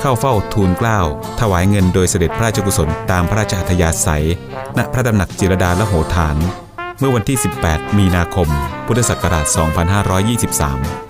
เข้าเฝ้าทูลเกล้าถวายเงินโดยเสด็จพระราชกุศลตามพระราชอัธยาศัย ณพระดำหนักจิรดาและโหฐาน เมื่อวันที่ 18 มีนาคม พุทธศักราช 2523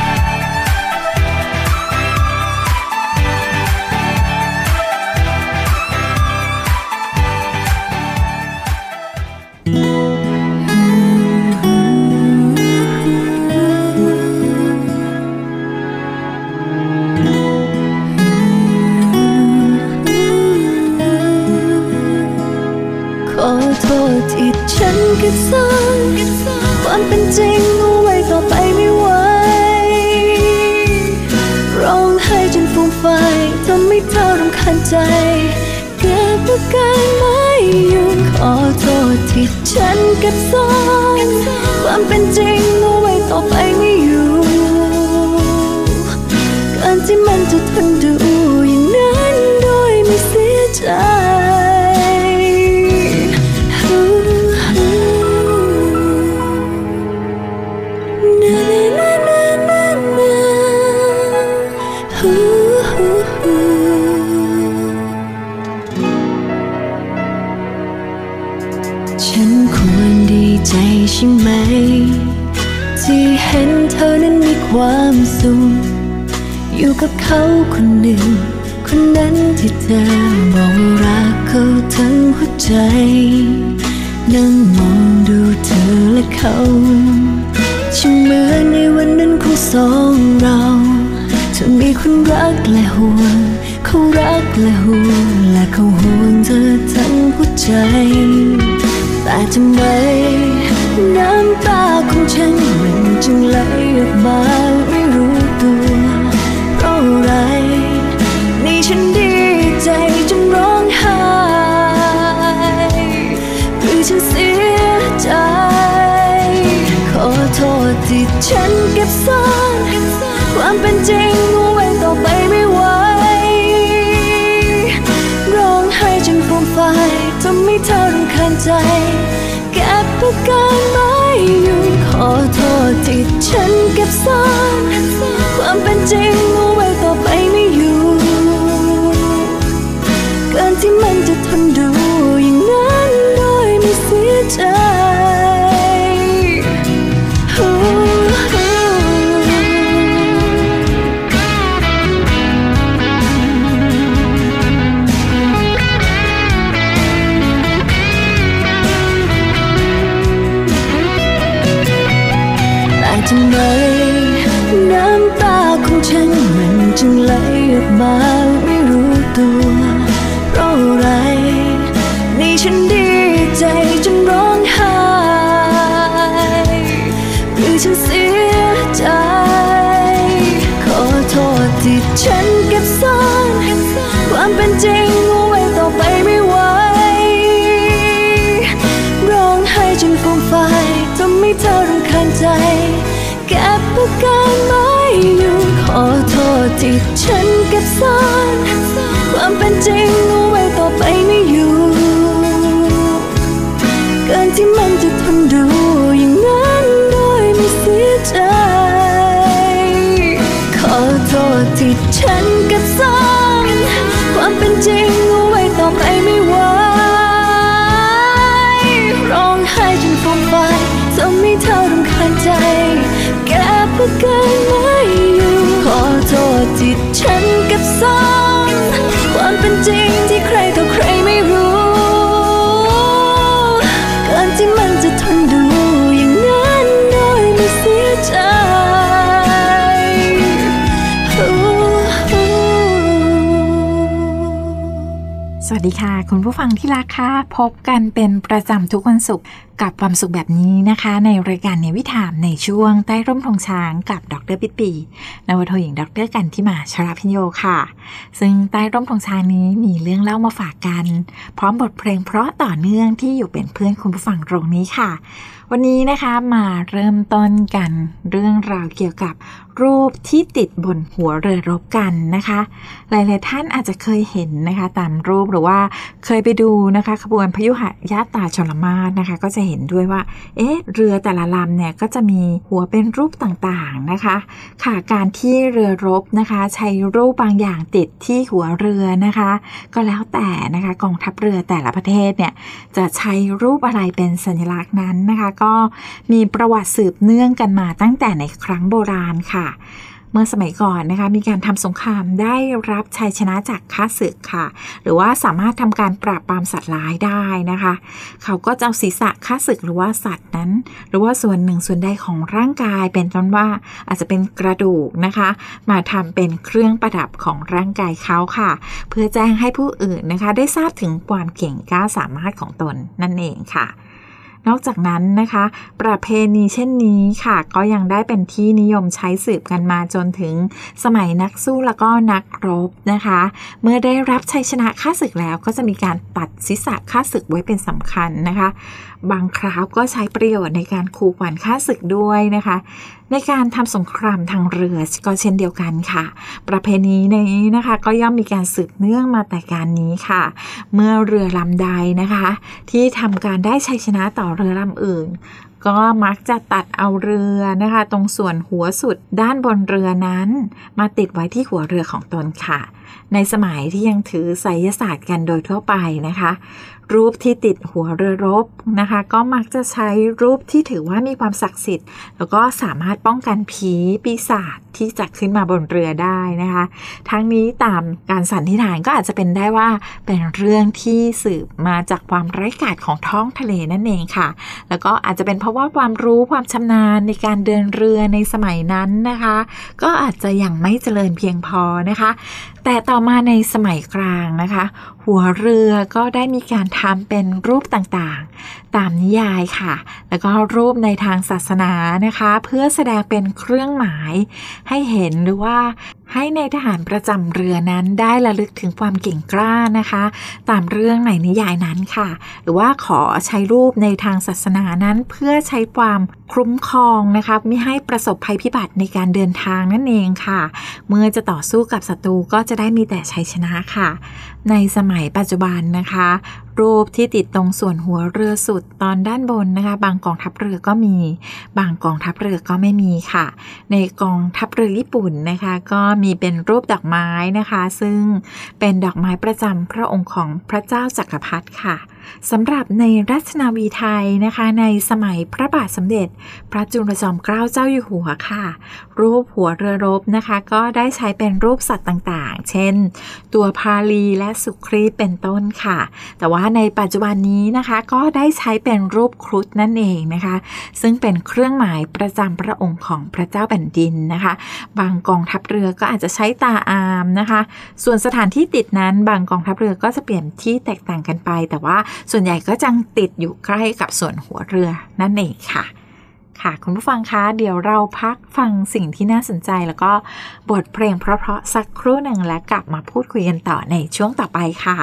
ยู่ขอโทษที่ฉันเก็บซ่อนความเป็นจริงเอาไว้ต่อไปไม่อยู่การที่มันจะ เขาคนหนึ่ง คนนั้นที่เธอบอกรักเขาทั้งหัวใจ นั่งมองดูเธอและเขาช่างเหมือนในวันนั้นของสองเราเธอมีคนรักและห่วง เขารักและห่วงและเขาห่วงเธอทั้งหัวใจ แต่ทำไมน้ำตาของฉันมันจึงไหลออกมาไม่รู้ตัว ใจจนร้องไห้หรือฉันเสียใจ ขอโทษที่ฉันเก็บซ่อนความเป็นจริงเอาไว้ต่อไปไม่ไหวร้องไห้จนฟูมไฟทำให้เธอรำคาญใจเก็บอาการไม่อยู่ขอโทษที่ฉันเก็บซ่อนความเป็นจริงเอาไว้ต่อไปไม่อยู่ ที่มันจะทนดูอย่างนั้นโดยไม่เสียใจทำไมน้ำตาของฉันมันจึงไหล ไม่อยู่ ขอโทษจิตฉันกับซ้อมความเป็นจริงที่ใคร วัสดีค่ะ คุณผู้ฟังที่รักค่ะ พบกันเป็นประจำทุกวันศุกร์กับความสุขแบบนี้นะคะ ในรายการเนวิถามในช่วงใต้ร่มธงช้างกับดรปิดปีนวโทหญิงดรกันที่มาชราพิญโยค่ะ ซึ่งใต้ร่มธงช้างนี้มีเรื่องเล่ามาฝากกัน พร้อมบทเพลงเพราะต่อเนื่องที่อยู่เป็นเพื่อนคุณผู้ฟังตรงนี้ค่ะ วันนี้นะคะมาเริ่มต้นกันเรื่องราวเกี่ยวกับ รูปที่ติดบนหัวเรือรบกันนะคะ หลายๆท่านอาจจะเคยเห็นนะคะตามรูปหรือว่าเคยไปดูนะคะขบวนพยุหญาตาชลมาศนะคะ ก็จะเห็นด้วยว่า เอ๊ะเรือแต่ละลำเนี่ยก็จะมีหัวเป็นรูปต่างๆนะคะ ค่ะการที่เรือรบนะคะ ใช้รูปบางอย่างติดที่หัวเรือนะคะ ก็แล้วแต่นะคะกองทัพเรือแต่ละประเทศเนี่ยจะใช้รูปอะไรเป็นสัญลักษณ์นั้นนะคะ ก็มีประวัติสืบเนื่องกันมาตั้งแต่ในครั้งโบราณค่ะเมื่อสมัยก่อนนะคะมีการทำสงครามได้รับชัยชนะจากข้าศึกค่ะ หรือว่าสามารถทำการปราบปรามสัตว์ร้ายได้นะคะ เขาก็จะเอาศีรษะข้าศึกหรือว่าสัตว์นั้น หรือว่าส่วนหนึ่งส่วนใดของร่างกายเป็นต้นว่าอาจจะเป็นกระดูกนะคะ มาทำเป็นเครื่องประดับของร่างกายเขาค่ะ เพื่อแจ้งให้ผู้อื่นนะคะ ได้ทราบถึงความเก่งกล้าสามารถของตนนั่นเองค่ะ นอกจากนั้นนะคะ ประเพณีเช่นนี้ค่ะ ก็ยังได้เป็นที่นิยมใช้สืบกันมาจนถึงสมัยนักสู้แล้วก็นักรบนะคะ เมื่อได้รับชัยชนะข้าศึกแล้ว ก็จะมีการตัดศีรษะข้าศึกไว้เป็นสำคัญนะคะ บางคราวก็ใช้ประโยชน์ในการขู่ขวัญข้าศึกด้วยนะคะ ในการทำสงครามทางเรือก็เช่นเดียวกันค่ะ ประเพณีนี้นะคะ ก็ย่อมมีการสืบเนื่องมาแต่การนี้ค่ะ เมื่อเรือลำใดนะคะ ที่ทำการได้ชัยชนะต่อเรือลำอื่น ก็มักจะตัดเอาเรือนะคะ ตรงส่วนหัวสุดด้านบนเรือนั้น มาติดไว้ที่หัวเรือของตนค่ะ ในสมัยที่ยังถือไสยศาสตร์กันโดยทั่วไปนะคะ รูปที่ติดหัวเรือรบนะคะ ก็มักจะใช้รูปที่ถือว่ามีความศักดิ์สิทธิ์ แล้วก็สามารถป้องกันผีปีศาจที่จะขึ้นมาบนเรือได้นะคะ ทั้งนี้ตามการสันนิษฐานก็อาจจะเป็นได้ว่าเป็นเรื่องที่สืบมาจากความไร้กาจของท้องทะเลนั่นเองค่ะ แล้วก็อาจจะเป็นเพราะว่าความรู้ความชำนาญในการเดินเรือในสมัยนั้นนะคะ ก็อาจจะยังไม่เจริญเพียงพอนะคะแต่ต่อมาในสมัยกลางนะคะ หัวเรือก็ได้มีการทำเป็นรูปต่างๆ ตามนิยายค่ะ แล้วก็รูปในทางศาสนานะคะ เพื่อแสดงเป็นเครื่องหมายให้เห็นหรือว่าให้ในทหารประจำเรือนั้นได้ระลึกถึงความเก่งกล้านะคะ ตามเรื่องในนิยายนั้นค่ะ หรือว่าขอใช้รูปในทางศาสนานั้น เพื่อใช้ความคุ้มครองนะคะไม่ให้ประสบภัยพิบัติในการเดินทางนั่นเองค่ะ เมื่อจะต่อสู้กับศัตรูก็จะได้มีแต่ชัยชนะค่ะ ในสมัยปัจจุบันนะคะรูปที่ติดตรงส่วนหัวเรือสุดตอนด้านบนนะคะ บางกองทัพเรือก็มี บางกองทัพเรือก็ไม่มีค่ะ ในกองทัพเรือญี่ปุ่นนะคะ ก็มีเป็นรูปดอกไม้นะคะ ซึ่งเป็นดอกไม้ประจำพระองค์ของพระเจ้าจักรพรรดิค่ะ สำหรับในรัชนาวีไทยนะคะ ในสมัยพระบาทสมเด็จ พระจุลจอมเกล้าเจ้าอยู่หัวค่ะ รูปหัวเรือรบนะคะ ก็ได้ใช้เป็นรูปสัตว์ต่างๆ เช่น ตัวพาลีและสุครีเป็นต้นค่ะ แต่ว่าในปัจจุบันนี้นะคะก็ได้ใช้เป็นรูปครุฑนั่นเองนะคะ ซึ่งเป็นเครื่องหมายประจำพระองค์ของพระเจ้าแผ่นดินนะคะ บางกองทัพเรือก็อาจจะใช้ตาอามนะคะ ส่วนสถานที่ติดนั้นบางกองทัพเรือก็จะเปลี่ยนที่แตกต่างกันไป แต่ว่าส่วนใหญ่ก็จังติดอยู่ใกล้กับส่วนหัวเรือนั่นเองค่ะ ค่ะคุณผู้ฟังคะเดี๋ยวเราพักฟังสิ่งที่น่าสนใจแล้วก็บทเพลงเพราะๆสักครู่หนึ่งและกลับมาพูดคุยกันต่อในช่วงต่อไปค่ะ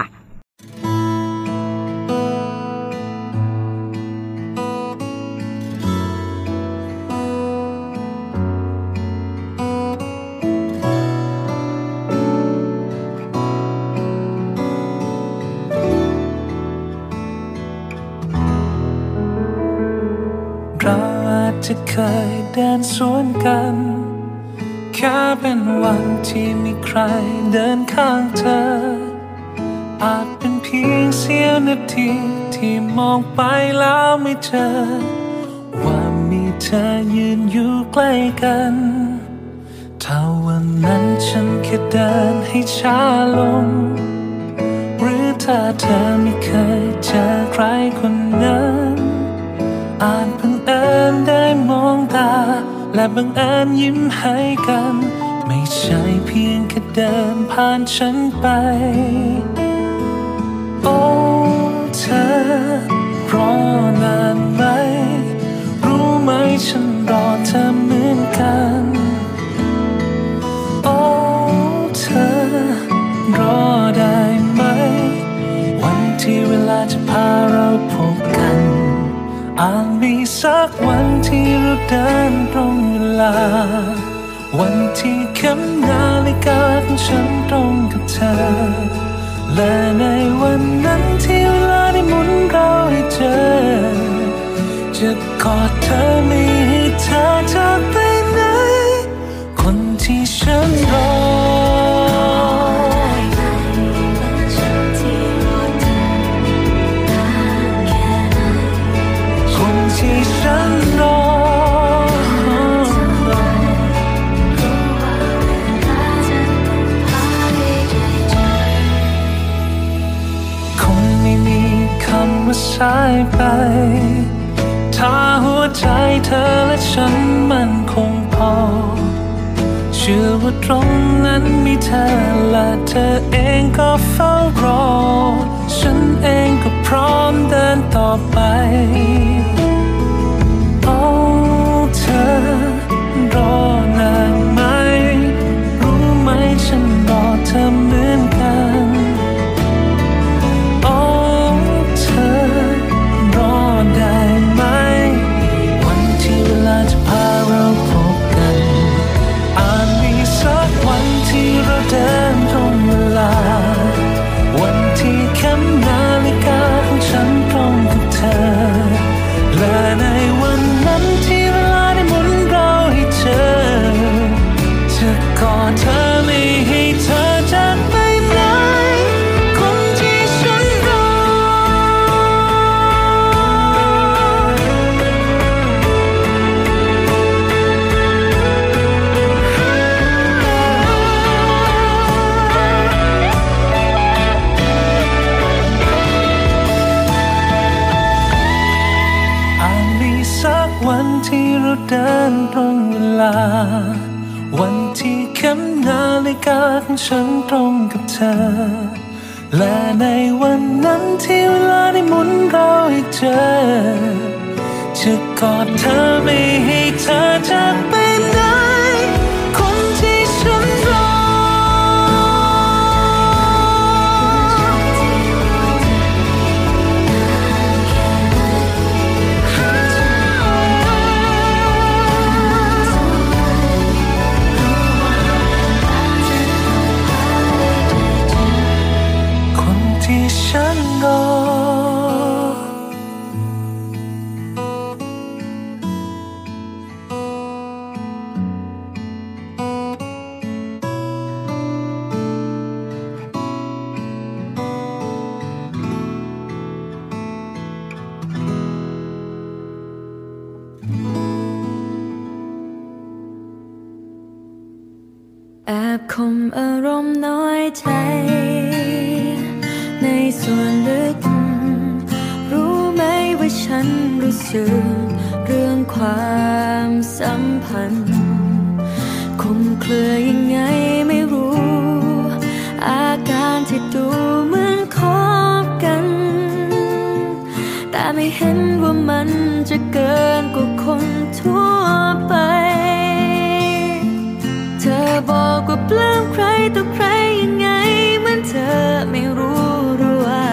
จะเคยเดินสวนกัน แค่เป็นวันที่มีใครเดินข้างเธอ อาจเป็นเพียงเสี้ยวนาทีที่มองไปแล้วไม่เจอ ว่ามีเธอยืนอยู่ใกล้กัน ถ้าวันนั้นฉันแค่เดินให้ช้าลง หรือถ้าเธอไม่เคยเจอใครคนนั้นอาจเพิ่งเอิญได้มองตา และบังเอิญยิ้มให้กัน ไม่ใช่เพียงแค่เดินผ่านฉันไป โอ้เธอรอนานไหม รู้ไหมฉันรอเธอเหมือนกันโอ้เธอรอได้ไหม วันที่เวลาจะพาเราพบกัน สักวันที่เราเดินตรงเวลา วันที่เข็มนาฬิกาของฉันตรงกับเธอ และในวันนั้นที่เวลาได้หมุนเราให้เจอ จะกอดเธอไม่ให้เธอจากไปไหนคนที่ฉันรอ สายไป ถ้าหัวใจเธอและฉันมันคงพอ เชื่อว่าตรงนั้นมีเธอและเธอเองก็เฝ้ารอ ฉันเองก็พร้อมเดินต่อไปเธอรอนานไหม รู้ไหมฉันรอเธอ วันที่เราเดินตรงเวลา วันที่เข็มนาฬิกาของฉันตรงกับเธอ และในวันนั้นที่เวลาได้หมุนเราให้เจอ จะกอดเธอไม่ให้เธอจากไป ลือยังไงไม่รู้ อาการที่ดูเหมือนคบกัน แต่ไม่เห็นว่ามันจะเกินกว่าคนทั่วไป เธอบอกว่าปลื้มใครต่อใครยังไงเหมือนเธอไม่รู้หรือว่า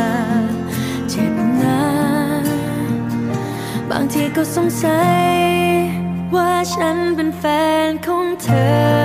เจ็บนะบางทีก็สงสัยว่าฉันเป็นแฟนของเธอ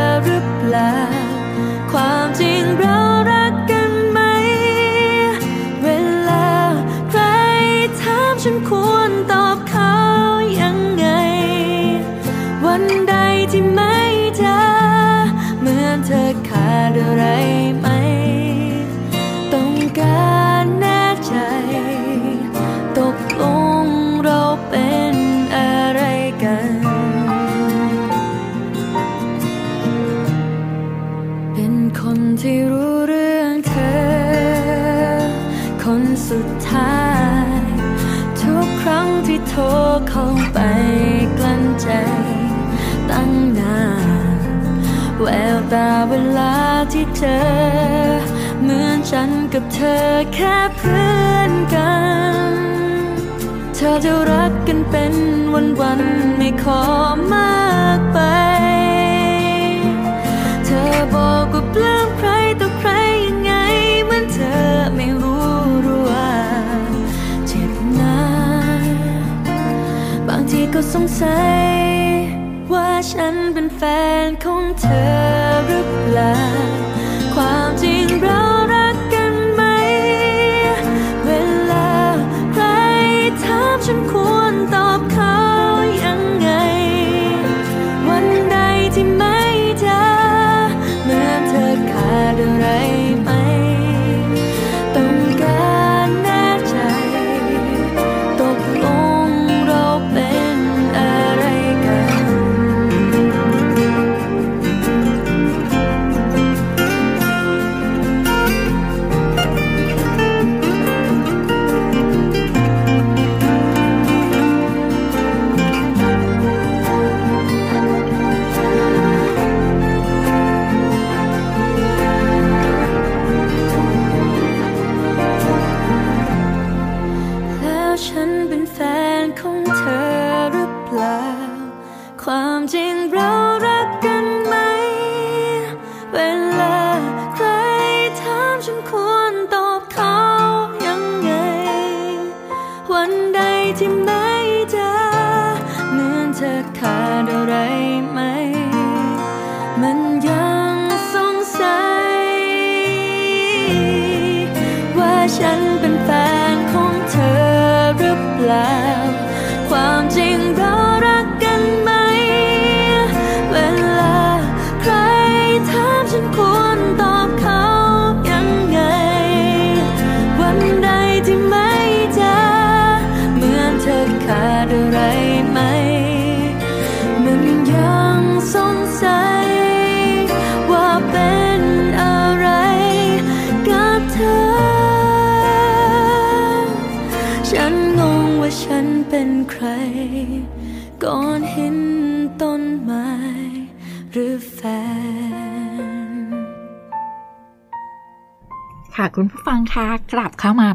แตาเวลาที่เจอเหมือนฉันกับเธอแค่เพื่อนกัน เธอจะรักกันเป็นวันๆไม่ขอมากไป เธอบอกว่าปลื้มใครต่อใครยังไงเหมือนเธอไม่รู้รือว่าเจ็บนะบางทีก็สงสัย ว่าฉันเป็นแฟนของเธอหรือเปล่า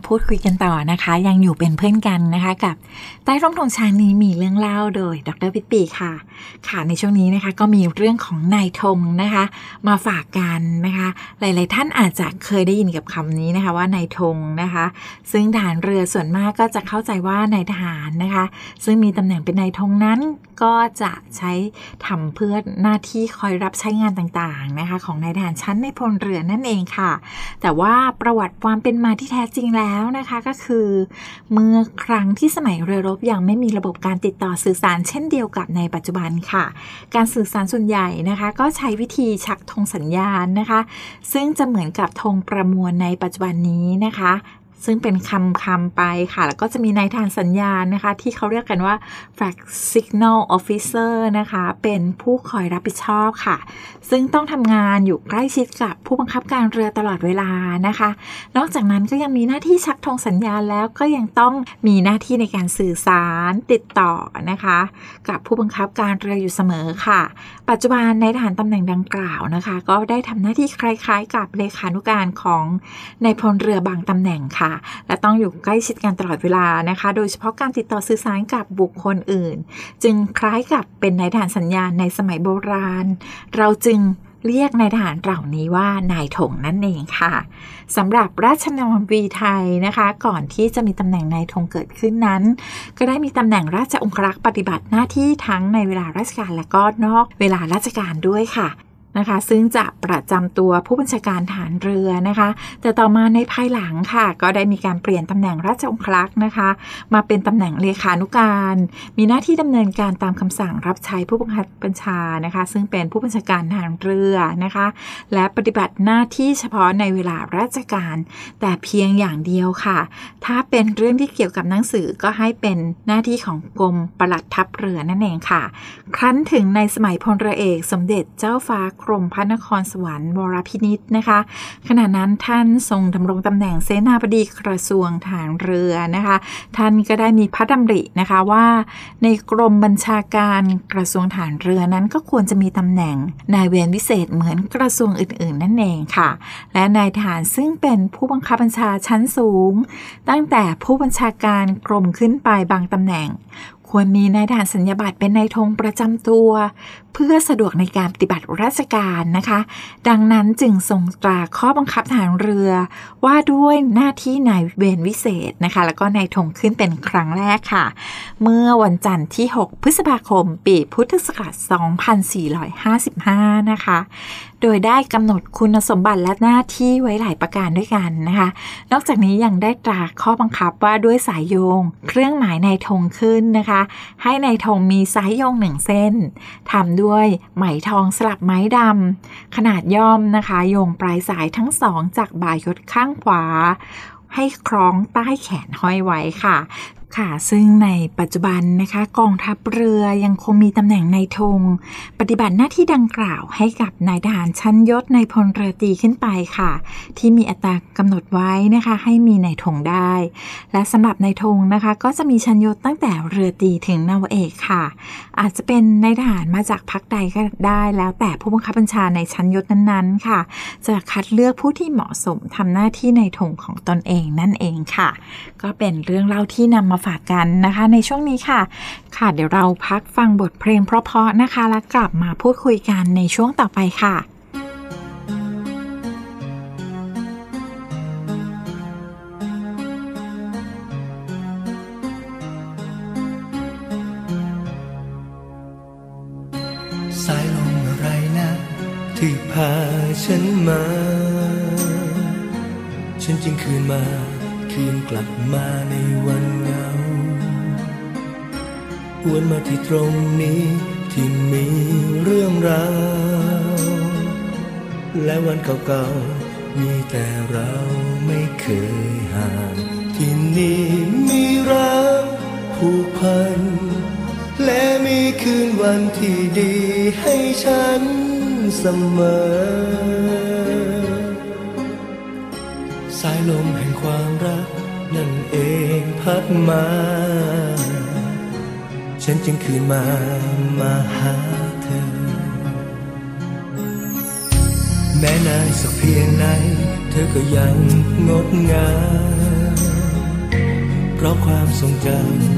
พูดคุยกันต่อนะคะ ยังอยู่เป็นเพื่อนกันนะคะ กับใต้ร่มธงชานี้มีเรื่องเล่าโดย ดรพิตปีค่ะ ค่ะในช่วงนี้นะคะก็มีเรื่องของนายธงนะคะ มาฝากกันนะคะ หลาย ๆ ท่านอาจจะเคยได้ยินกับคำนี้นะคะว่านายธงนะคะ ซึ่งทหารเรือส่วนมากก็จะเข้าใจว่านายทหารนะคะ ซึ่งมีตำแหน่งเป็นนายธงนั้นก็จะใช้ทำเพื่อหน้าที่คอยรับใช้งานต่างๆนะคะ ของนายทหารชั้นในพลเรือนั่นเองค่ะ แต่ว่าประวัติความเป็นมาที่แท้จริงแล้วนะคะก็คือ เมื่อครั้งที่สมัยเรือรบยังไม่มีระบบการติดต่อสื่อสารเช่นเดียวกับในปัจจุบันค่ะการสื่อสารส่วนใหญ่นะคะ ก็ใช้วิธีชักธงสัญญาณนะคะ ซึ่งจะเหมือนกับธงประมวลในปัจจุบันนี้นะคะ ซึ่งเป็นคำคำไปค่ะ แล้วก็จะมีนายทารสัญญาณนะคะ ที่เขาเรียกกันว่า flag signal officer นะคะ เป็นผู้คอยรับผิดชอบค่ะ ซึ่งต้องทำงานอยู่ใกล้ชิดกับผู้บังคับการเรือตลอดเวลานะคะ นอกจากนั้นก็ยังมีหน้าที่ชักธงสัญญาณแล้วก็ยังต้องมีหน้าที่ในการสื่อสารติดต่อนะคะ กับผู้บังคับการเรืออยู่เสมอค่ะ ปัจจุบันในทหารตำแหน่งดังกล่าวนะคะ ก็ได้ทำหน้าที่คล้าย ๆ กับเลขานุการของในายพลเรือบางตำแหน่งค่ะและต้องอยู่ใกล้ชิดกันตลอดเวลานะคะ โดยเฉพาะการติดต่อสื่อสารกับบุคคลอื่น จึงคล้ายกับเป็นนายทหารสัญญาณในสมัยโบราณ เราจึงเรียกนายทหารเหล่านี้ว่านายถงนั่นเองค่ะสำหรับราชนาวีไทยนะคะ ก่อนที่จะมีตำแหน่งนายทงเกิดขึ้นนั้น ก็ได้มีตำแหน่งราชองครักษ์ปฏิบัติหน้าที่ทั้งในเวลาราชการและก็นอกเวลาราชการด้วยค่ะ นะคะ ซึ่งจะประจำตัวผู้บัญชาการฐานเรือนะคะ แต่ต่อมาในภายหลังค่ะ ก็ได้มีการเปลี่ยนตำแหน่งราชองครักษ์นะคะ มาเป็นตำแหน่งเลขานุการ มีหน้าที่ดำเนินการตามคำสั่งรับใช้ผู้บังคับบัญชานะคะ ซึ่งเป็นผู้บัญชาการฐานเรือนะคะ และปฏิบัติหน้าที่เฉพาะในเวลาราชการ แต่เพียงอย่างเดียวค่ะ ถ้าเป็นเรื่องที่เกี่ยวกับหนังสือก็ให้เป็นหน้าที่ของกรมปลัดทัพเรือนั่นเองค่ะ ครั้นถึงในสมัยพลเรือเอกสมเด็จเจ้าฟ้ากรมพระนครสวรรค์วรพินิษนะคะ ขณะนั้นท่านทรงดำรงตำแหน่งเสนาบดีกระทรวงฐานเรือนะคะ ท่านก็ได้มีพระดำรินะคะว่าในกรมบัญชาการกระทรวงฐานเรือนั้นก็ควรจะมีตำแหน่งนายเวรวิเศษเหมือนกระทรวงอื่น ๆ นั่นเองค่ะ และนายทหารซึ่งเป็นผู้บังคับบัญชาชั้นสูง ตั้งแต่ผู้บัญชาการกรมขึ้นไปบางตำแหน่งควรมีนายทหารสัญญาบัตรเป็นนายธงประจำตัว เพื่อสะดวกในการปฏิบัติราชการนะคะ ดังนั้นจึงทรงตราข้อบังคับทารเรือ ว่าด้วยหน้าที่นายเวรวิเศษนะคะ แล้วก็นายธงขึ้นเป็นครั้งแรกค่ะ เมื่อวันจันทร์ที่ 6 พฤษภาคม ปีพุทธศักราช 2455 นะคะ โดยได้กำหนดคุณสมบัติและหน้าที่ไว้หลายประการด้วยกันนะคะ นอกจากนี้ยังได้ตราข้อบังคับว่าด้วยสายโยง เครื่องหมายในธงขึ้นนะคะ ให้ในธงมีสายโยงหนึ่งเส้นทำด้วยไหมทองสลับไม้ดำขนาดย่อมนะคะ โยงปลายสายทั้งสองจากบ่ายยศข้างขวาให้คล้องใต้แขนห้อยไว้ค่ะ ค่ะ ซึ่งในปัจจุบันนะคะ กองทัพเรือยังคงมีตำแหน่งนายธง ปฏิบัติหน้าที่ดังกล่าวให้กับนายทหารชั้นยศในพลเรือตรีขึ้นไปค่ะ ที่มีอัตรากำหนดไว้นะคะ ให้มีนายธงได้ และสำหรับนายธงนะคะ ก็จะมีชั้นยศตั้งแต่เรือตรีถึงนาวเอกค่ะ อาจจะเป็นนายทหารมาจากพรรคใดก็ได้แล้วแต่ผู้บังคับบัญชาในชั้นยศนั้นๆค่ะ จะคัดเลือกผู้ที่เหมาะสมทำหน้าที่ในธงของตนเองนั่นเองค่ะ ก็เป็นเรื่องเล่าที่นำมาฝากกันนะคะ ในช่วงนี้ค่ะ ค่ะเดี๋ยวเราพักฟังบทเพลงเพราะๆนะคะ แล้วกลับมาพูดคุยกันในช่วงต่อไปค่ะสายลมอะไรนะ ที่พาฉันมา ฉันจึงคืนมา คืนกลับมาในวันงา หวนมาที่ตรงนี้ที่มีเรื่องราว และวันเก่าๆมีแต่เราไม่เคยห่างที่นี่มีรักผูกพัน และมีคืนวันที่ดีให้ฉันเสมอ สายลมแห่งความรักนั่นเองพัดมา ฉันจึงคืนมามาหาเธอ แม้นานสักเพียงไหน เธอก็ยังงดงามเพราะความทรงจ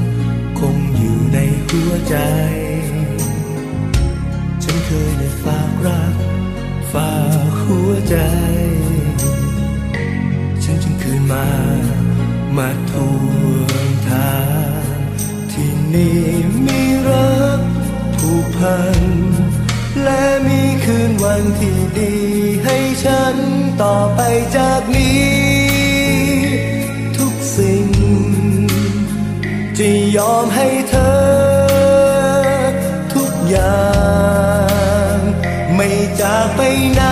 ำคงอยู่ในหัวใจ ฉันเคยได้ฝากรัก ฝากหัวใจ ฉันจึงคืนมามาทวง นี่มีรักผูกพัน และมีคืนวันที่ดีให้ฉันต่อไปจากนี้ ทุกสิ่ง จะยอมให้เธอ ทุกอย่าง ไม่จากไปไหน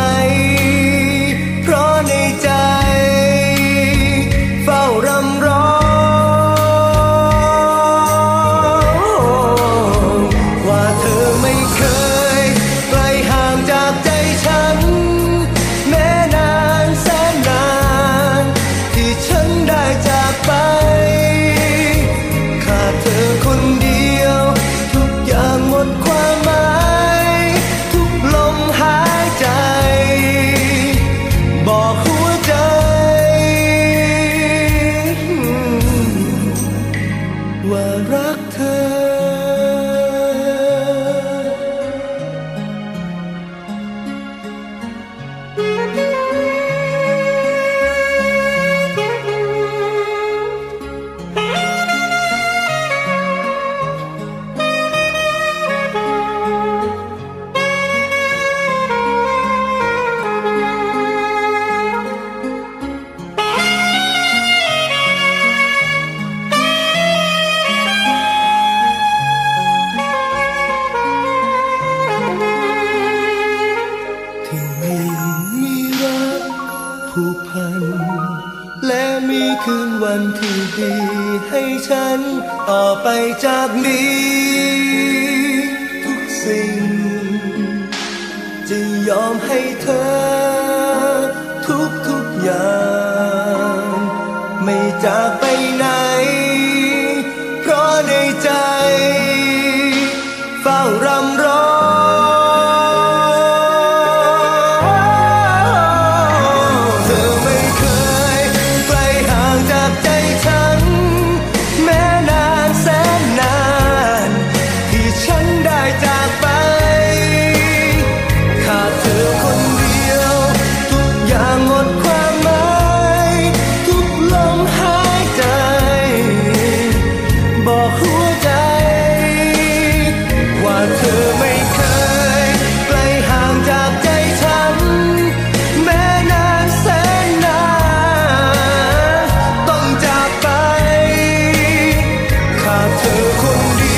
空地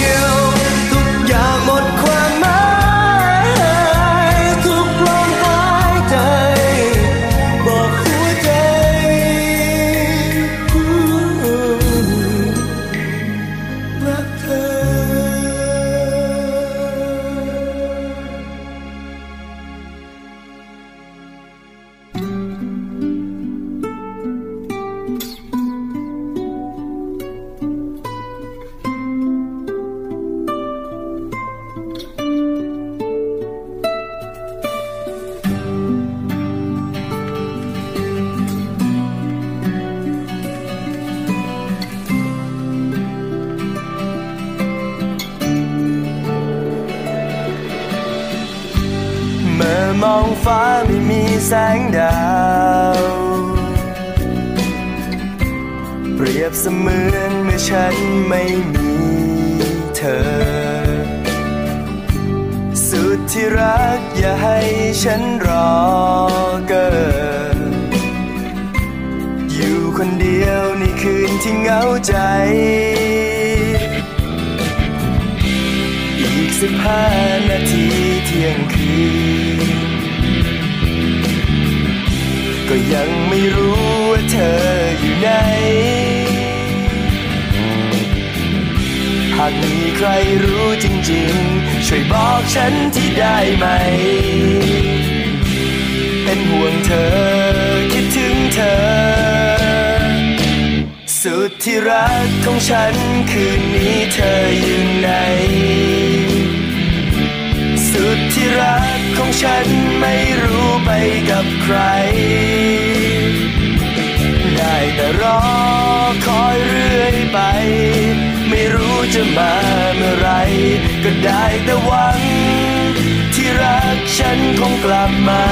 รอคอยเรื่อยไป ไม่รู้จะมาเมื่อไร ก็ได้แต่หวัง ที่รักฉันคงกลับมา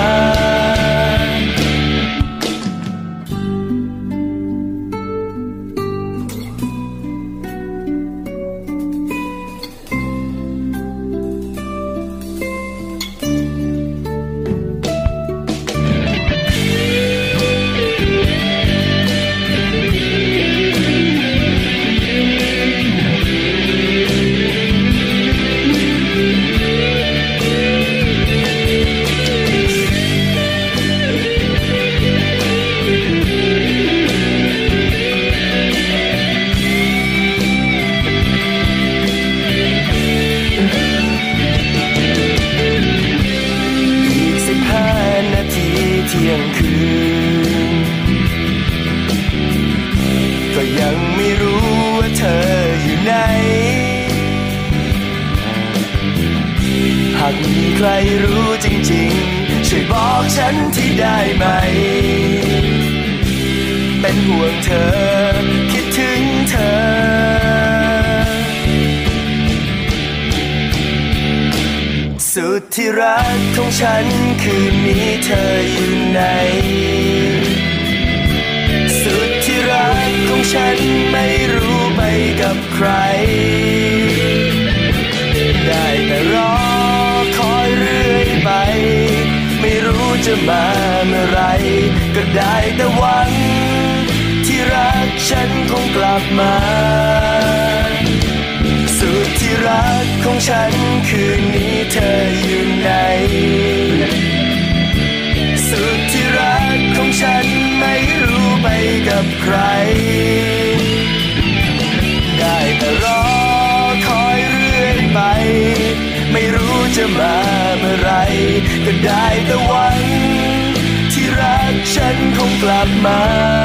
กลับมา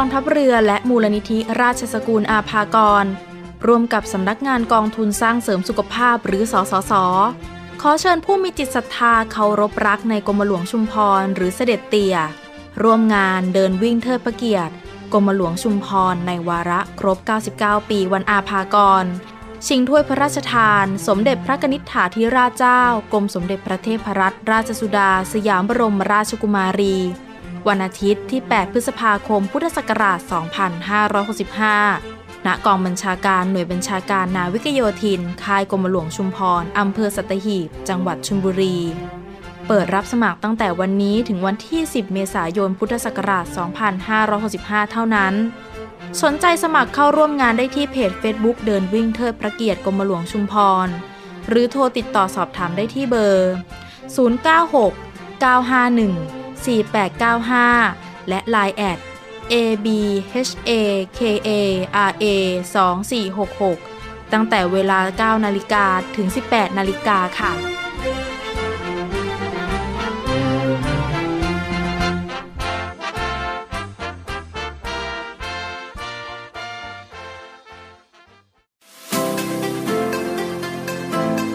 องทัพเรือและมูลนิธิราชสกุลอาภากร ร่วมกับสำนักงานกองทุนสร้างเสริมสุขภาพหรือสสส ขอเชิญผู้มีจิตศรัทธาเคารพรักในกรมหลวงชุมพรหรือเสด็จเตี่ย ร่วมงานเดินวิ่งเทิดพระเกียรติกรมหลวงชุมพรในวาระครบ 99 ปีวันอาภากร ชิงถ้วยพระราชทาน สมเด็จพระนิษฐาธิราชเจ้า กรมสมเด็จพระเทพรัตนราชสุดา สยามบรมราชกุมารี วันอาทิตย์ที่ 8 พฤษภาคม พุทธศักราช 2565 ณ กองบัญชาการหน่วยบัญชาการนาวิกโยธิน ค่ายกรมหลวงชุมพร อำเภอสัตหีบ จังหวัดชลบุรี เปิดรับสมัครตั้งแต่วันนี้ถึงวันที่ 10 เมษายน พุทธศักราช 2565 เท่านั้น สนใจสมัครเข้าร่วมงานได้ที่เพจ Facebook เดินวิ่งเทิดพระเกียรติกรมหลวงชุมพร หรือโทรติดต่อสอบถามได้ที่เบอร์ 096 951 4895 และ Line แอด abhakara 2466 ตั้งแต่เวลา 9 นาฬิกาถึง 18 นาฬิกาค่ะ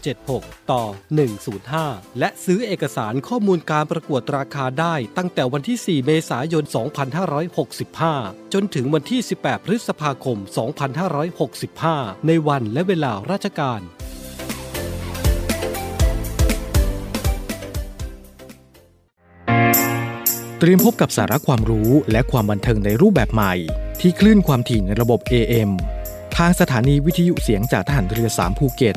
8576 ต่อ 105 และซื้อเอกสารข้อมูลการประกวดราคาได้ตั้งแต่วันที่ 4 เมษายน 2565 จนถึงวันที่ 18 พฤษภาคม 2565 ในวันและเวลาราชการเตรียมพบกับสาระความรู้และความบันเทิงในรูปแบบใหม่ ที่คลื่นความถี่ในระบบ AM ทางสถานีวิทยุเสียงจากทหารเรือ 3 ภูเก็ต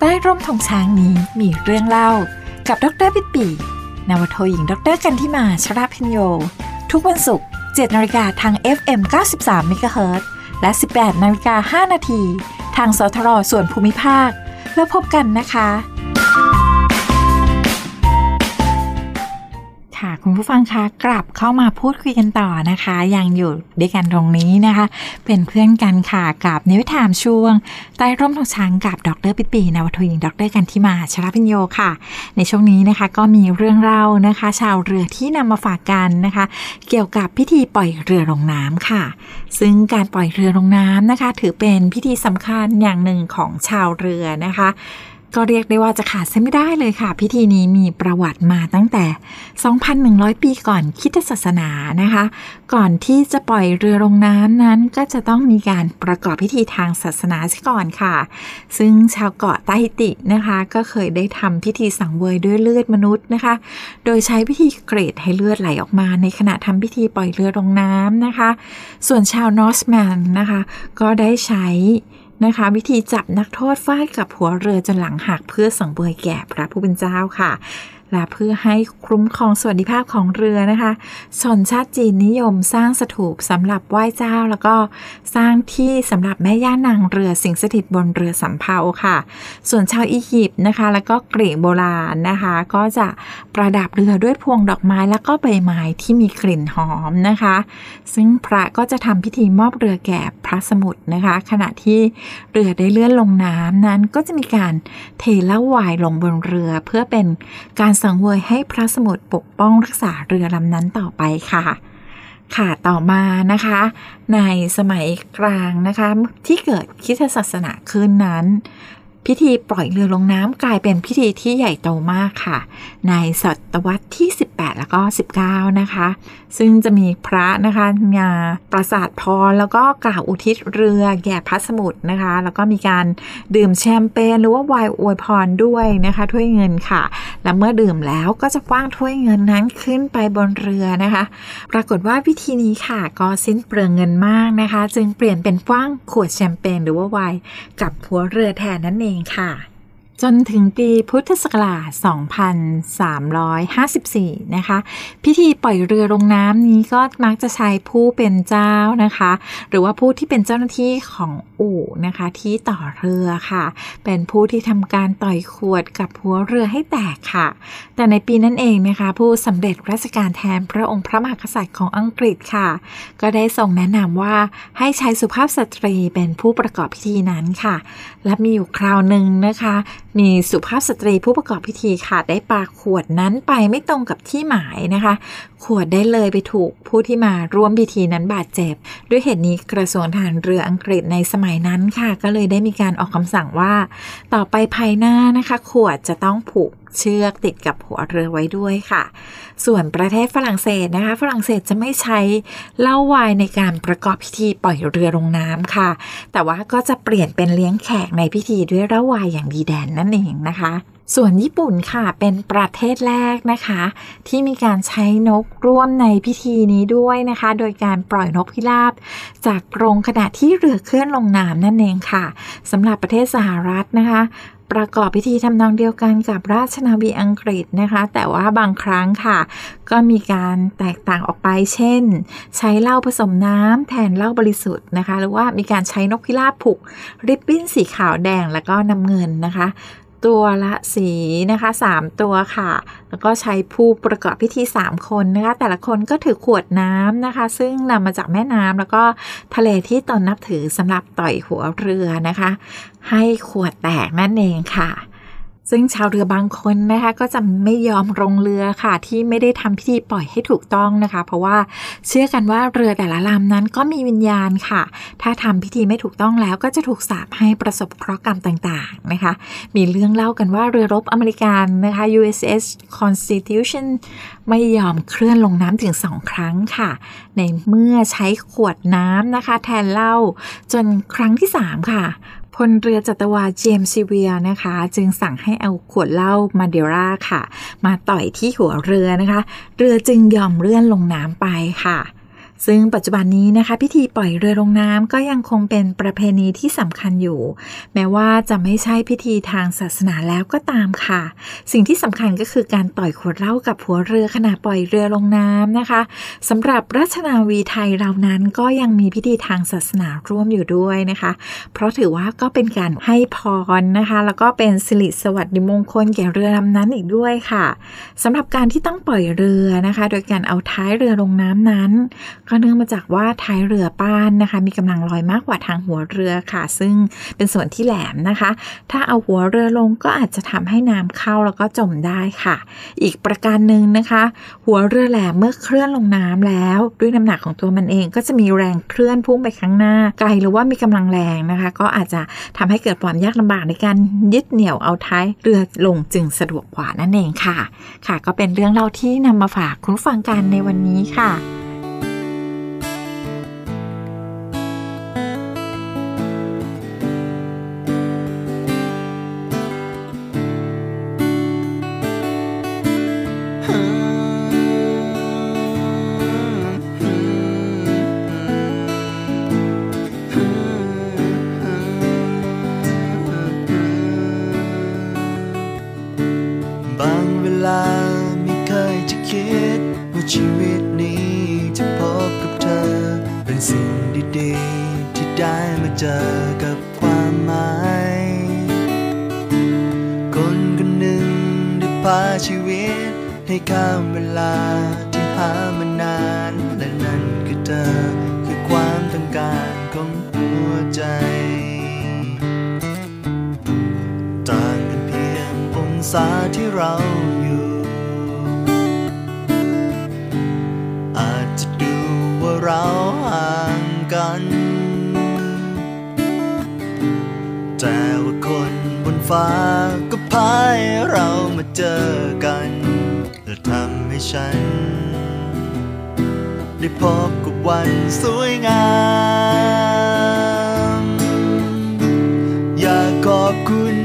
ใต้ร่มทองช้างนี้มีเรื่องเล่ากับดรปิดปีนาวโทหญิงดรกันที่มาชราพิญโย ทุกวันศุกร์7นาฬิกาทาง FM 93 MHz และ 18นาฬิกา5นาทีทางสทรส่วนภูมิภาค แล้วพบกันนะคะ ค่ะคุณผู้ฟังคะกลับเข้ามาพูดคุยกันต่อนะคะ ยังอยู่ด้วยกันตรงนี้นะคะ เป็นเพื่อนกันค่ะกับในวิถามช่วงใต้ร่มทองช้างกับดรปิปีนวทหญิงดรกันทิมาชราพิญโยค่ะ ในช่วงนี้นะคะก็มีเรื่องเล่านะคะ ชาวเรือที่นำมาฝากกันนะคะ เกี่ยวกับพิธีปล่อยเรือลงน้ำค่ะ ซึ่งการปล่อยเรือลงน้ำนะคะ ถือเป็นพิธีสำคัญอย่างหนึ่งของชาวเรือนะคะ ก็เรียกได้ว่าจะขาดเส้นไม่ได้เลยค่ะ พิธีนี้มีประวัติมาตั้งแต่ 2,100 ปีก่อนคิดศาสนานะคะ ก่อนที่จะปล่อยเรือลงน้ำนั้นก็จะต้องมีการประกอบพิธีทางศาสนาซะก่อนค่ะ ซึ่งชาวเกาะไตตินะคะ ก็เคยได้ทำพิธีสังเวยด้วยเลือดมนุษย์นะคะ โดยใช้วิธีเกรดให้เลือดไหลออกมา ในขณะทำพิธีปล่อยเรือลงน้ำนะคะ ส่วนชาวนอสแมนนะคะ ก็ได้ใช้ นะคะ วิธีจับนักโทษฟาดกับหัวเรือจนหลังหักเพื่อสังเวยแก่พระผู้เป็นเจ้าค่ะ และเพื่อให้คุ้มครองสวัสดิภาพของเรือนะคะชนชาติจีนนิยมสร้างสถูปสำหรับไหว้เจ้า แล้วก็สร้างที่สำหรับแม่ย่านางเรือสิงสถิตบนเรือสำเภาค่ะ ส่วนชาวอียิปต์นะคะ แล้วก็กรีกโบราณนะคะ ก็จะประดับเรือด้วยพวงดอกไม้แล้วก็ใบไม้ที่มีกลิ่นหอมนะคะ ซึ่งพระก็จะทำพิธีมอบเรือแก่พระสมุทรนะคะ ขณะที่เรือได้เลื่อนลงน้ำนั้นก็จะมีการเทเหล้าวายลงบนเรือเพื่อเป็นการสงเวยให้พระสมุทรปกป้องรักษาเรือลำนั้นต่อไปค่ะ ค่ะต่อมานะคะ ในสมัยกลางนะคะที่เกิดคิดศาสนาขึ้นนั้น พิธีปล่อยเรือลงน้ำกลายเป็นพิธีที่ใหญ่โตมากค่ะ ในศตวรรษที่ 18 แล้วก็ 19 นะคะ ซึ่งจะมีพระนะคะมาประสาทพรแล้วก็กล่าวอุทิศเรือแก่พระสมุทรนะคะ แล้วก็มีการดื่มแชมเปญหรือว่าไวน์อวยพรด้วยนะคะถ้วยเงินค่ะ และเมื่อดื่มแล้วก็จะคว้างถ้วยเงินนั้นขึ้นไปบนเรือนะคะ ปรากฏว่าวิธีนี้ค่ะก็สิ้นเปลืองเงินมากนะคะ จึงเปลี่ยนเป็นคว้างขวดแชมเปญหรือว่าไวน์กับหัวเรือแทนนั่นเองค่ะ จนถึงปีพุทธศักราช 2354 นะคะ พิธีปล่อยเรือลงน้ำนี้ก็มักจะใช้ผู้เป็นเจ้านะคะ หรือว่าผู้ที่เป็นเจ้าหน้าที่ของอู่นะคะที่ต่อเรือค่ะ เป็นผู้ที่ทำการต่อยขวดกับหัวเรือให้แตกค่ะ แต่ในปีนั้นเองนะคะ ผู้สำเร็จราชการแทนพระองค์พระมหากษัตริย์ของอังกฤษค่ะ ก็ได้ส่งแนะนำว่าให้ใช้สุภาพสตรีเป็นผู้ประกอบพิธีนั้นค่ะ และมีอยู่คราวหนึ่งนะคะ มีสุภาพสตรีผู้ประกอบพิธีค่ะได้ปาขวดนั้นไปไม่ตรงกับที่หมายนะคะ ขวดได้เลยไปถูกผู้ที่มาร่วมพิธีนั้นบาดเจ็บ ด้วยเหตุนี้กระทรวงทหารเรืออังกฤษในสมัยนั้นค่ะ ก็เลยได้มีการออกคำสั่งว่า ต่อไปภายหน้านะคะ ขวดจะต้องผูก เชือกติดกับหัวเรือไว้ด้วยค่ะ ส่วนประเทศฝรั่งเศสนะคะ ฝรั่งเศสจะไม่ใช้เหล้าวายในการประกอบพิธีปล่อยเรือลงน้ำค่ะ แต่ว่าก็จะเปลี่ยนเป็นเลี้ยงแขกในพิธีด้วยเหล้าวายอย่างดีแดนนั่นเองนะคะส่วนญี่ปุ่นค่ะเป็นประเทศแรกนะคะ ที่มีการใช้นกร่วมในพิธีนี้ด้วยนะคะ โดยการปล่อยนกพิราบ จากกรงขณะที่เรือเคลื่อนลงน้ำนั่นเองค่ะสำหรับประเทศสหรัฐนะคะ ประกอบพิธีทำนองเดียวกันกับราชนาวีอังกฤษนะคะ แต่ว่าบางครั้งค่ะ ก็มีการแตกต่างออกไป เช่น ใช้เหล้าผสมน้ำแทนเหล้าบริสุทธิ์นะคะ หรือว่ามีการใช้นกพิราบผูก ริบบิ้นสีขาวแดงแล้วก็น้ำเงินนะคะ ตัวละสีนะคะ 3 ตัวค่ะ แล้วก็ใช้ผู้ประกอบพิธี 3 คนนะคะ แต่ละคนก็ถือขวดน้ำนะคะ ซึ่งนำมาจากแม่น้ำแล้วก็ทะเลที่ตนนับถือสำหรับต่อยหัวเรือนะคะ ให้ขวดแตกนั่นเองค่ะ ซึ่งชาวเรือบางคนนะคะก็จะไม่ยอมลงเรือค่ะ ที่ไม่ได้ทำพิธีปล่อยให้ถูกต้องนะคะ เพราะว่าเชื่อกันว่าเรือแต่ละลำนั้นก็มีวิญญาณค่ะ ถ้าทำพิธีไม่ถูกต้องแล้วก็จะถูกสาปให้ประสบเคราะห์กรรมต่างๆนะคะ มีเรื่องเล่ากันว่าเรือรบอเมริกันนะคะ USS Constitution ไม่ยอมเคลื่อนลงน้ำถึงสองครั้งค่ะ ในเมื่อใช้ขวดน้ำนะคะ แทนเหล้าจนครั้งที่ 3 ค่ะ พลเรือจัตวาเจมส์ซีเวียนะคะ จึงสั่งให้เอาขวดเหล้ามาเดราค่ะ มาต่อยที่หัวเรือนะคะ เรือจึงยอมเลื่อนลงน้ำไปค่ะ ซึ่งปัจจุบันนี้นะคะ พิธีปล่อยเรือลงน้ำก็ยังคงเป็นประเพณีที่สำคัญอยู่ แม้ว่าจะไม่ใช่พิธีทางศาสนาแล้วก็ตามค่ะ สิ่งที่สำคัญก็คือการต่อยขวดเหล้ากับหัวเรือขณะปล่อยเรือลงน้ำนะคะสำหรับราชนาวีไทยเรานั้นก็ยังมีพิธีทางศาสนาร่วมอยู่ด้วยนะคะ เพราะถือว่าก็เป็นการให้พรนะคะ แล้วก็เป็นสิริสวัสดิมงคลแก่เรือลำนั้นอีกด้วยค่ะสำหรับการที่ต้องปล่อยเรือนะคะ โดยการเอาท้ายเรือลงน้ำนั้นก็เนื่องมาจากว่าท้ายเรือป้านนะคะ มีกำลังลอยมากกว่าทางหัวเรือค่ะ ซึ่งเป็นส่วนที่แหลมนะคะ ถ้าเอาหัวเรือลงก็อาจจะทำให้น้ำเข้าแล้วก็จมได้ค่ะ อีกประการหนึ่งนะคะ หัวเรือแหลมเมื่อเคลื่อนลงน้ำแล้ว ด้วยน้ำหนักของตัวมันเอง ก็จะมีแรงเคลื่อนพุ่งไปข้างหน้าไกลหรือว่ามีกำลังแรงนะคะ ก็อาจจะทำให้เกิดความยากลำบากในการยึดเหนี่ยวเอาท้ายเรือลงจึงสะดวกกว่านั่นเองค่ะ ค่ะ ก็เป็นเรื่องเล่าที่นำมาฝากคุณฟังกันในวันนี้ค่ะ ให้ข้ามเวลาที่หามานานและนั่นคือเธอคือความต้องการของหัวใจ ต่างกันเพียงองศาที่เราอยู่ อาจจะดูว่าเราห่างกัน แต่ว่าคนบนฟ้าก็พายเรามาเจอกัน ทำให้ฉัน ได้พบกับวันสวยงาม อยากขอบคุณ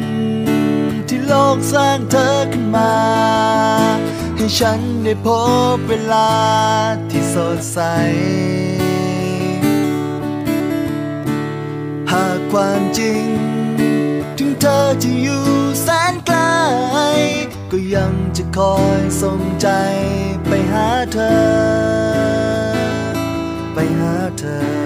ที่โลกสร้างเธอขึ้นมา ให้ฉันได้พบเวลาที่สดใส หากความจริง ถึงเธอจะอยู่แสนไกล ก็ยังจะคอยส่งใจไปหาเธอ ไปหาเธอ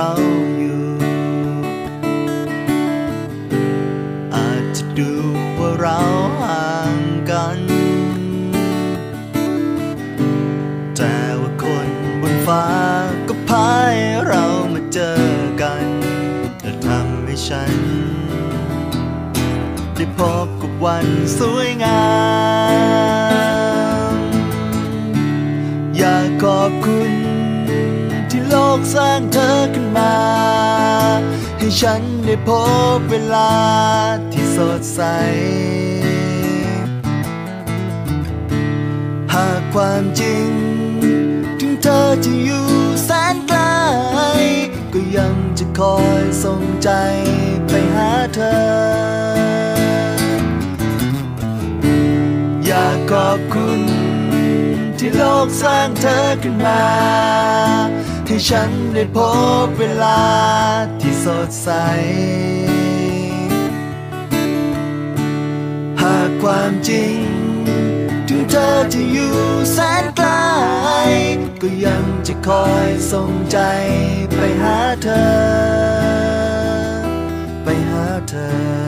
เราอยู่ อาจจะดูว่าเราห่างกัน แต่ว่าคนบนฟ้าก็พายเรามาเจอกันและทำให้ฉัน ได้พบกับวันสวยงาม อยากขอบคุณ กสร้างเธอขึ้นมา ให้ฉันได้พบเวลาที่สดใส หากความจริง ถึงเธอจะอยู่แสนไกล ก็ยังจะคอยส่งใจไปหาเธอ อยากขอบคุณที่โลกสร้างเธอขึ้นมา ให้ฉันได้พบเวลาที่สดใส หากความจริง ถึงเธอจะอยู่แสนไกล ก็ยังจะคอยส่งใจไปหาเธอ ไปหาเธอ「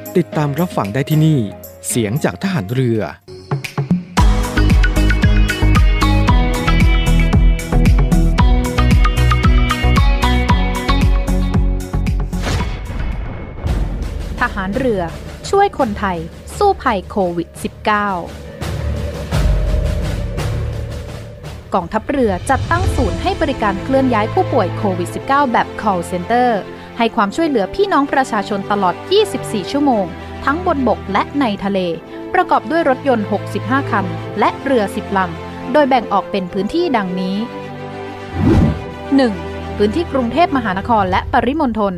ติดตามรับฟังได้ที่นี่ เสียงจากทหารเรือ ทหารเรือ ช่วยคนไทย สู้ภัยโควิด -19 กองทัพเรือจัดตั้งศูนย์ให้บริการเคลื่อนย้ายผู้ป่วยโควิด -19 แบบ call center ให้ความช่วยเหลือพี่น้องประชาชนตลอด 24 ชั่วโมง ทั้งบนบกและในทะเล ประกอบด้วยรถยนต์ 65 คัน และเรือ 10 ลำ โดยแบ่งออกเป็นพื้นที่ดังนี้ 1. พื้นที่กรุงเทพมหานครและปริมณฑล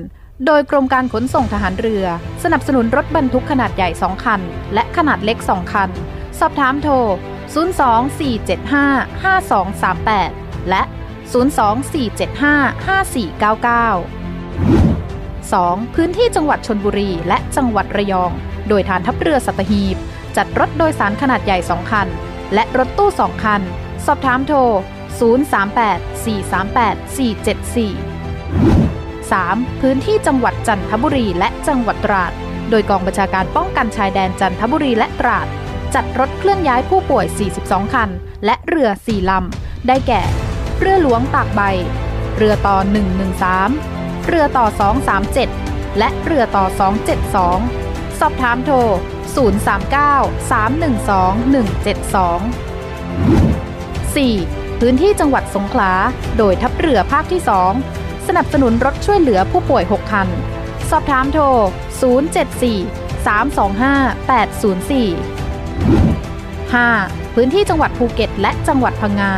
โดยกรมการขนส่งทหารเรือ สนับสนุนรถบรรทุกขนาดใหญ่ 2 คัน และขนาดเล็ก 2 คัน สอบถามโทร 024755238 และ 024755499 2. พื้นที่จังหวัดชนบุรีและจังหวัดระยอง โดยฐานทัพเรือสัตหีบ จัดรถโดยสารขนาดใหญ่ 2 คัน และรถตู้ 2 คัน สอบถามโทร 038-438-474 3. พื้นที่จังหวัดจันทบุรีและจังหวัดตราด โดยกองบัญชาการป้องกันชายแดนจันทบุรีและตราด จัดรถเคลื่อนย้ายผู้ป่วย 42 คัน และเรือ 4 ลำ ได้แก่ เรือหลวงตากใบ เรือต่อ 113 เรือต่อ 237 และเรือต่อ 272 สอบถามโทร 039-312-172 4. พื้นที่จังหวัดสงขลา โดยทัพเรือภาคที่ 2 สนับสนุนรถช่วยเหลือผู้ป่วย 6 คัน สอบถามโทร 074-325-804 5. พื้นที่จังหวัดภูเก็ตและจังหวัดพังงา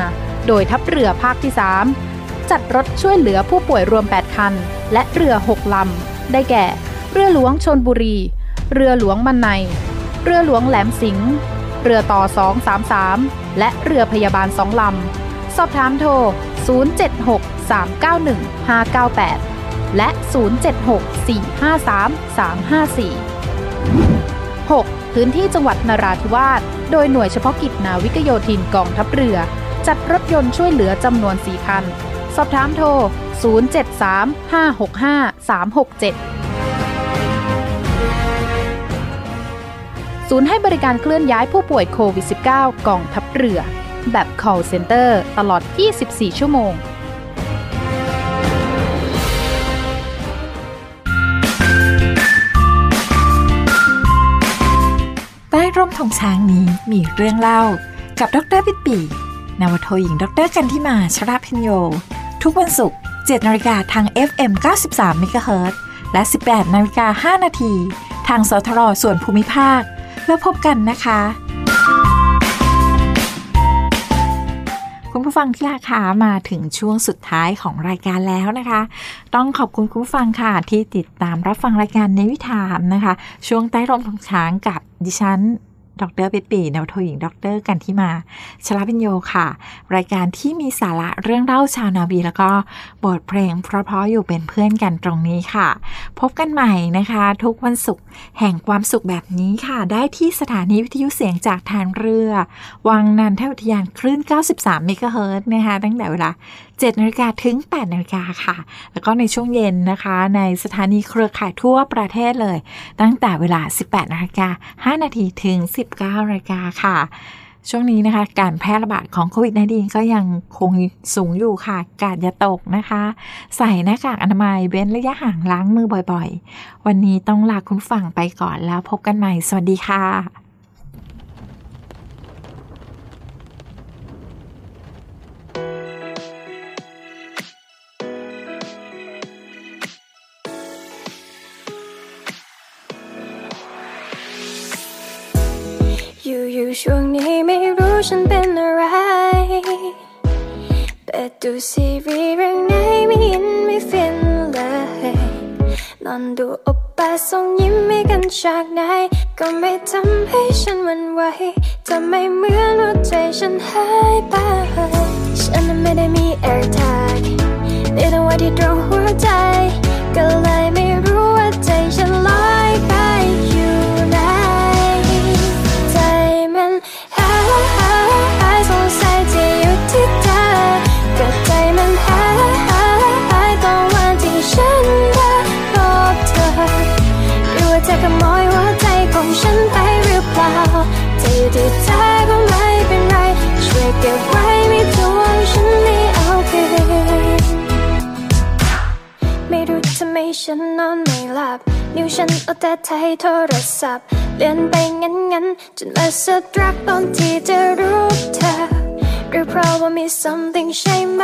โดยทัพเรือภาคที่ 3 จัดรถช่วยเหลือผู้ป่วยรวม 8 คัน และเรือ 6 ลำ ได้แก่ เรือหลวงชนบุรี เรือหลวงมันใน เรือหลวงแหลมสิงห์ เรือต่อ 233 และเรือพยาบาล2ลำ สอบถามโทร 076-391-598 และ 076-453-354 6. พื้นที่จังหวัดนราธิวาส โดยหน่วยเฉพาะกิจนาวิกโยธินกองทัพเรือ จัดรถยนต์ช่วยเหลือจำนวน 4 คัน สอบถามโทร 073-565-367ศูนย์ให้บริการเคลื่อนย้ายผู้ป่วยโควิด -19 กองทัพเรือ แบบ call center ตลอด 24 ชั่วโมง ใต้ร่มธงช้างนี้มีเรื่องเล่ากับดรปิดปีนวโทหญิงดรกันทิมาชราพิญโย ทุกวันศุกร์7นาฬิกาทาง FM 93 MHz และ 18นาฬิกา5นาทีทางสทรส่วนภูมิภาค แล้วพบกันนะคะ คุณผู้ฟังที่ราคามาถึงช่วงสุดท้ายของรายการแล้วนะคะ ต้องขอบคุณคุณผู้ฟังค่ะ ที่ติดตามรับฟังรายการในวิถามนะคะ ช่วงใต้ร่มของช้างกับดิฉัน ดรเป็ดปีนวโทหญิง ดร กันที่มาชลาพิญโยค่ะ รายการที่มีสาระเรื่องเล่าชาวนาบีแล้วก็บทเพลงเพราะๆอยู่เป็นเพื่อนกันตรงนี้ค่ะ พบกันใหม่นะคะ ทุกวันศุกร์แห่งความสุขแบบนี้ค่ะ ได้ที่สถานีวิทยุเสียงจากทางเรือ วังนันทอุทยานคลื่น 93 เมกะเฮิรตซ์นะคะ ตั้งแต่เวลา7นาฬิกาถึง8นาฬิกาค่ะ แล้วก็ในช่วงเย็นนะคะ ในสถานีเครือข่ายทั่วประเทศเลย ตั้งแต่เวลา 18นาฬิกา5นาทีถึง 19นาฬิกาค่ะช่วงนี้นะคะ การแพร่ระบาดของโควิด -19 ก็ยังคงสูงอยู่ค่ะ กาดอย่าตกนะคะ ใส่หน้ากากอนามัยเว้นระยะห่างล้างมือบ่อยๆ วันนี้ต้องลาคุณฟังไปก่อนแล้วพบกันใหม่ สวัสดีค่ะ ช่วงนี้ไม่รู้ฉันเป็นอะไร แต่ดูซีรีส์เรื่องไหนไม่ยินไม่ฟินเลย นอนดูอบปาส่งยิ้มให้กันจากไหน ก็ไม่ทำให้ฉันหวั่นไหวจะไม่เหมือนหัวใจฉันหายไป ฉันไม่ได้มีแอร์ไทยในตัวที่ตรงหัวใจ ก็เลยไม่รู้ว่าใจฉัน ฉันนอนไม่หลับ นิ้วฉันเอาแต่ไทยโทรศัพท์ เลื่อนไปงั้นงั้นจนมาสะดรักตอนที่จะรู้เธอหรือเพราะว่ามี something ใช่ไหม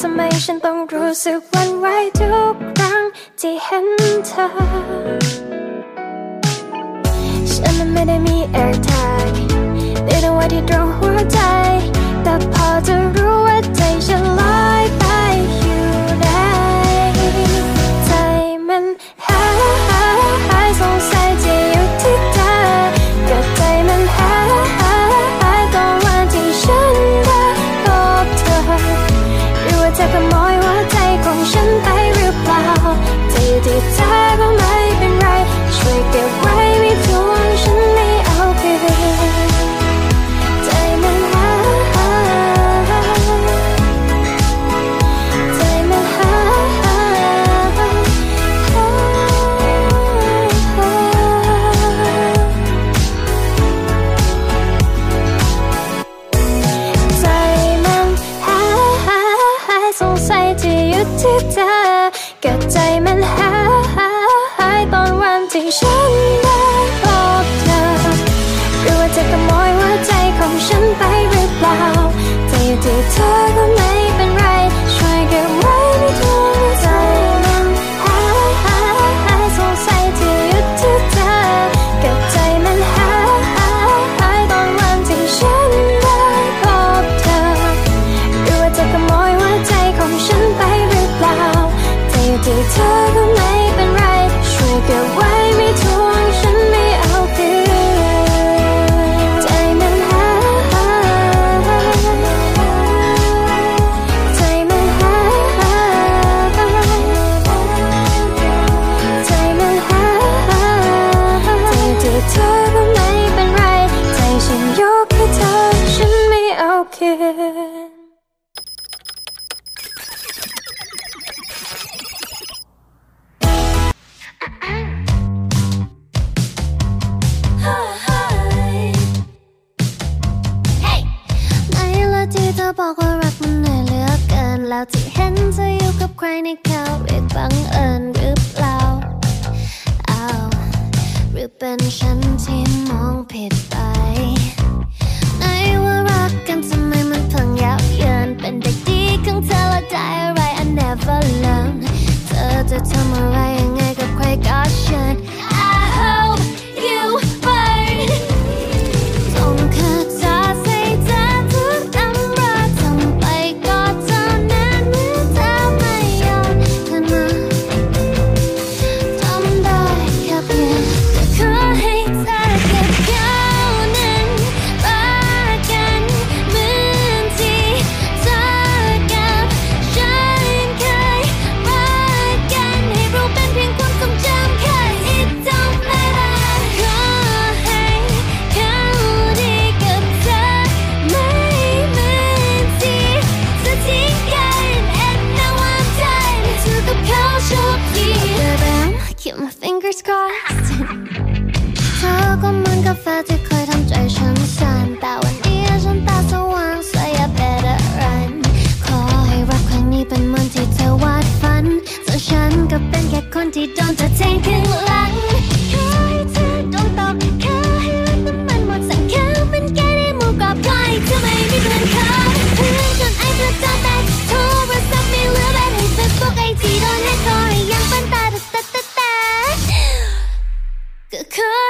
ทำไมฉันต้องรู้สึกวันไหวทุกครั้งที่เห็นเธอ ฉันไม่ได้มี airtime ในระหว่าที่ตรงหัวใจ แต่พอจะรู้ว่าใจฉันลอยไป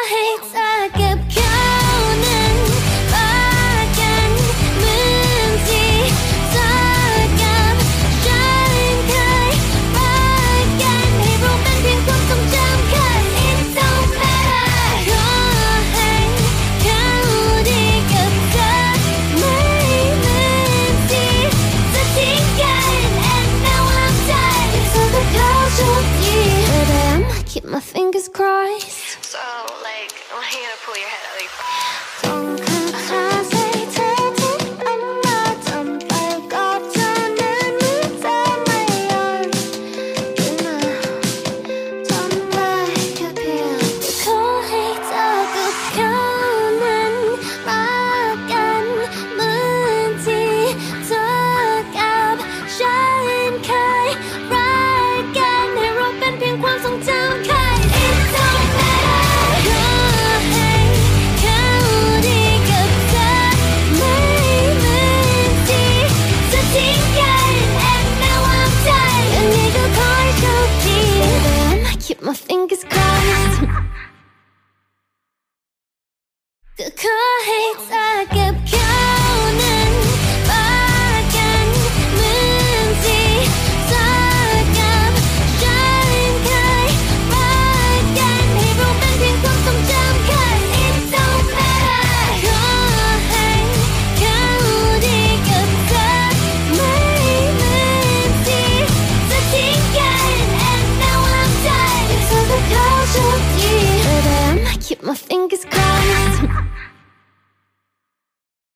hates us.